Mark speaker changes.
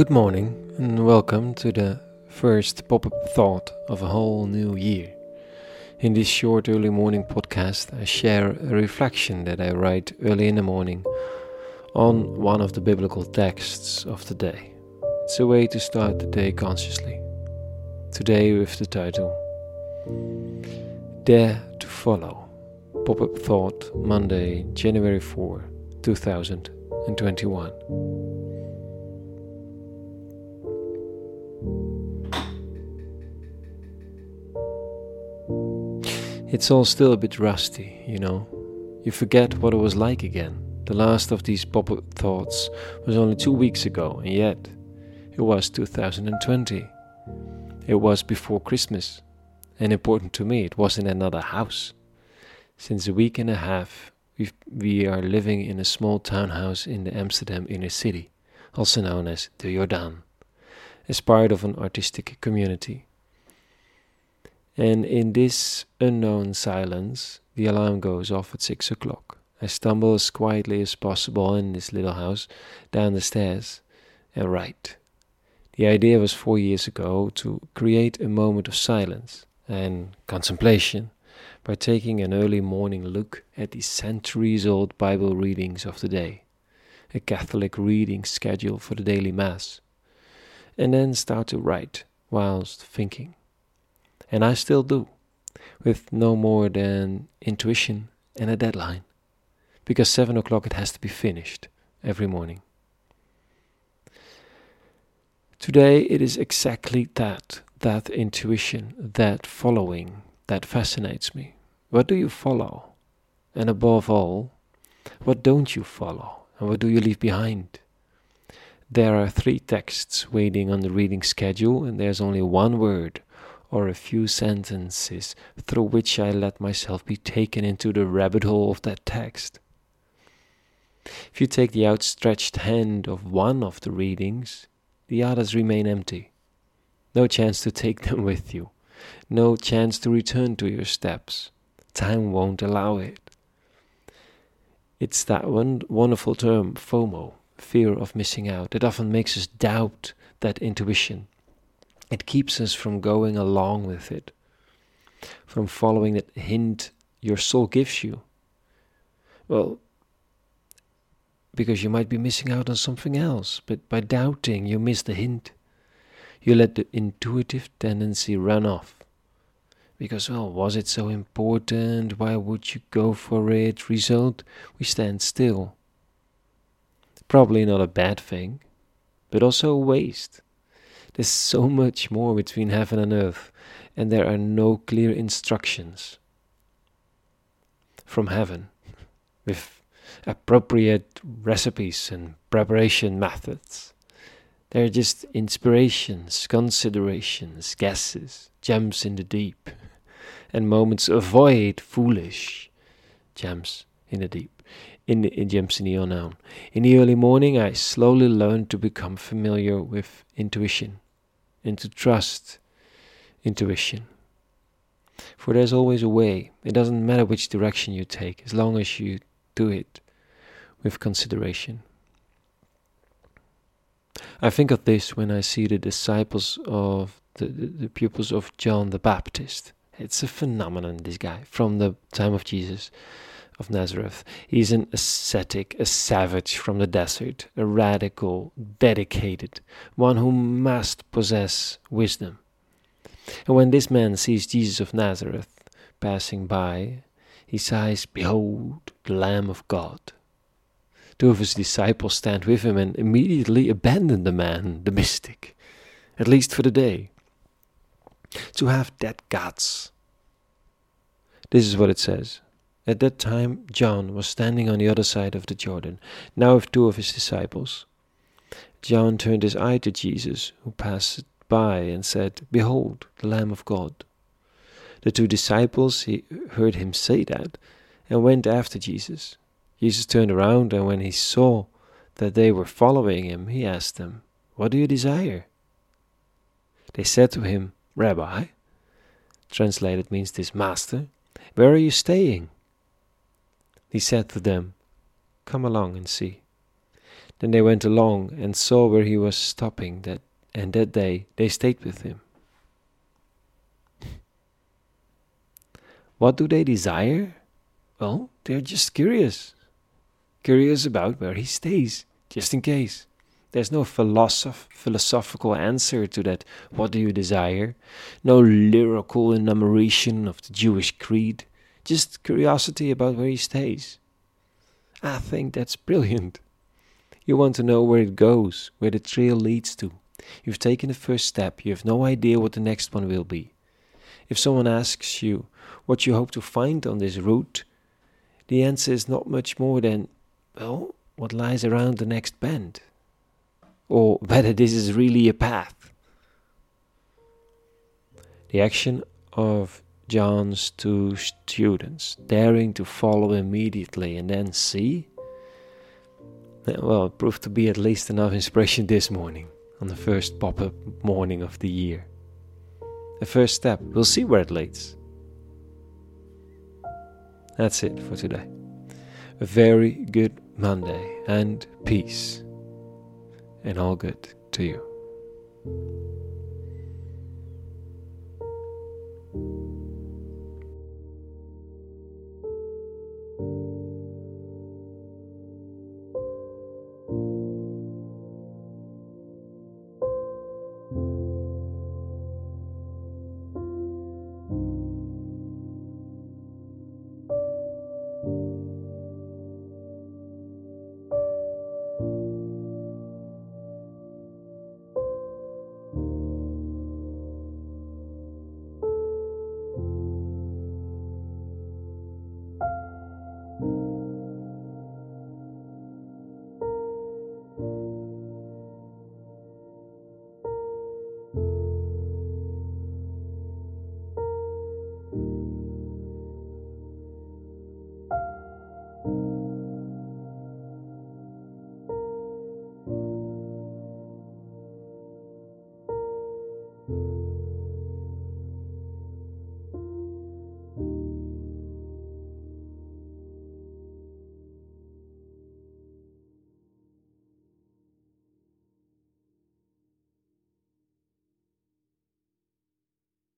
Speaker 1: Good morning and welcome to the first pop up thought of a whole new year. In this short early morning podcast, I share a reflection that I write early in the morning on one of the biblical texts of the day. It's a way to start the day consciously. Today, with the title Dare to Follow. Pop up thought, Monday, January 4, 2021. It's all still a bit rusty, you know. You forget what it was like again. The last of these pop up thoughts was only two weeks ago, and yet it was 2020. It was before Christmas, and important to me, it was in another house. Since a week and a half, we we are living in a small townhouse in the Amsterdam inner city, also known as the Jordaan, as part of an artistic community. And in this unknown silence, the alarm goes off at six o'clock. I stumble as quietly as possible in this little house down the stairs and write. The idea was four years ago to create a moment of silence and contemplation by taking an early morning look at the centuries old Bible readings of the day, a Catholic reading schedule for the daily Mass, and then start to write whilst thinking and I still do, with no more than intuition and a deadline, because 7 o'clock it has to be finished every morning. Today it is exactly that, that intuition, that following, that fascinates me. What do you follow? And above all, what don't you follow? And what do you leave behind? There are three texts waiting on the reading schedule, and there's only one word or a few sentences through which I let myself be taken into the rabbit hole of that text. If you take the outstretched hand of one of the readings, the others remain empty. No chance to take them with you, no chance to return to your steps. Time won't allow it. It's that one wonderful term, FOMO, fear of missing out, that often makes us doubt that intuition it keeps us from going along with it, from following that hint your soul gives you. Well, because you might be missing out on something else, but by doubting, you miss the hint. You let the intuitive tendency run off. Because, well, was it so important? Why would you go for it? Result, we stand still. Probably not a bad thing, but also a waste. There's so much more between heaven and earth, and there are no clear instructions from heaven with appropriate recipes and preparation methods. They're just inspirations, considerations, guesses, gems in the deep, and moments avoid foolish gems in the deep, in, in gems in the unknown. In the early morning, I slowly learned to become familiar with intuition and to trust intuition. For there's always a way. It doesn't matter which direction you take, as long as you do it with consideration. I think of this when I see the disciples of the, the, the, pupils of John the Baptist. It's a phenomenon, this guy, from the time of Jesus of Nazareth. He's an ascetic, a savage from the desert, a radical, dedicated, one who must possess wisdom. And when this man sees Jesus of Nazareth passing by, he sighs, Behold, the Lamb of God. Two of his disciples stand with him and immediately abandon the man, the mystic, at least for the day. To have that guts. This is what it says. At that time, John was standing on the other side of the Jordan, now with two of his disciples. John turned his eye to Jesus, who passed by, and said, Behold, the Lamb of God. The two disciples he heard him say that, and went after Jesus. Jesus turned around, and when he saw that they were following him, he asked them, What do you desire? They said to him, Rabbi, translated means this master, where are you staying? He said to them, Come along and see. Then they went along and saw where he was stopping, that, and that day they stayed with him. What do they desire? Well, they're just curious. Curious about where he stays, just in case. There's no philosoph- philosophical answer to that. What do you desire? No lyrical enumeration of the Jewish creed. Just curiosity about where he stays. I think that's brilliant. You want to know where it goes, where the trail leads to. You've taken the first step, you have no idea what the next one will be. If someone asks you what you hope to find on this route, the answer is not much more than, well, what lies around the next bend or whether this is really a path. The action of John's two students, daring to follow immediately and then see, eh, well, it proved to be at least enough inspiration this morning, on the first pop up morning of the year. The first step, we'll see where it leads. That's it for today. A very good Monday and peace and all good to you.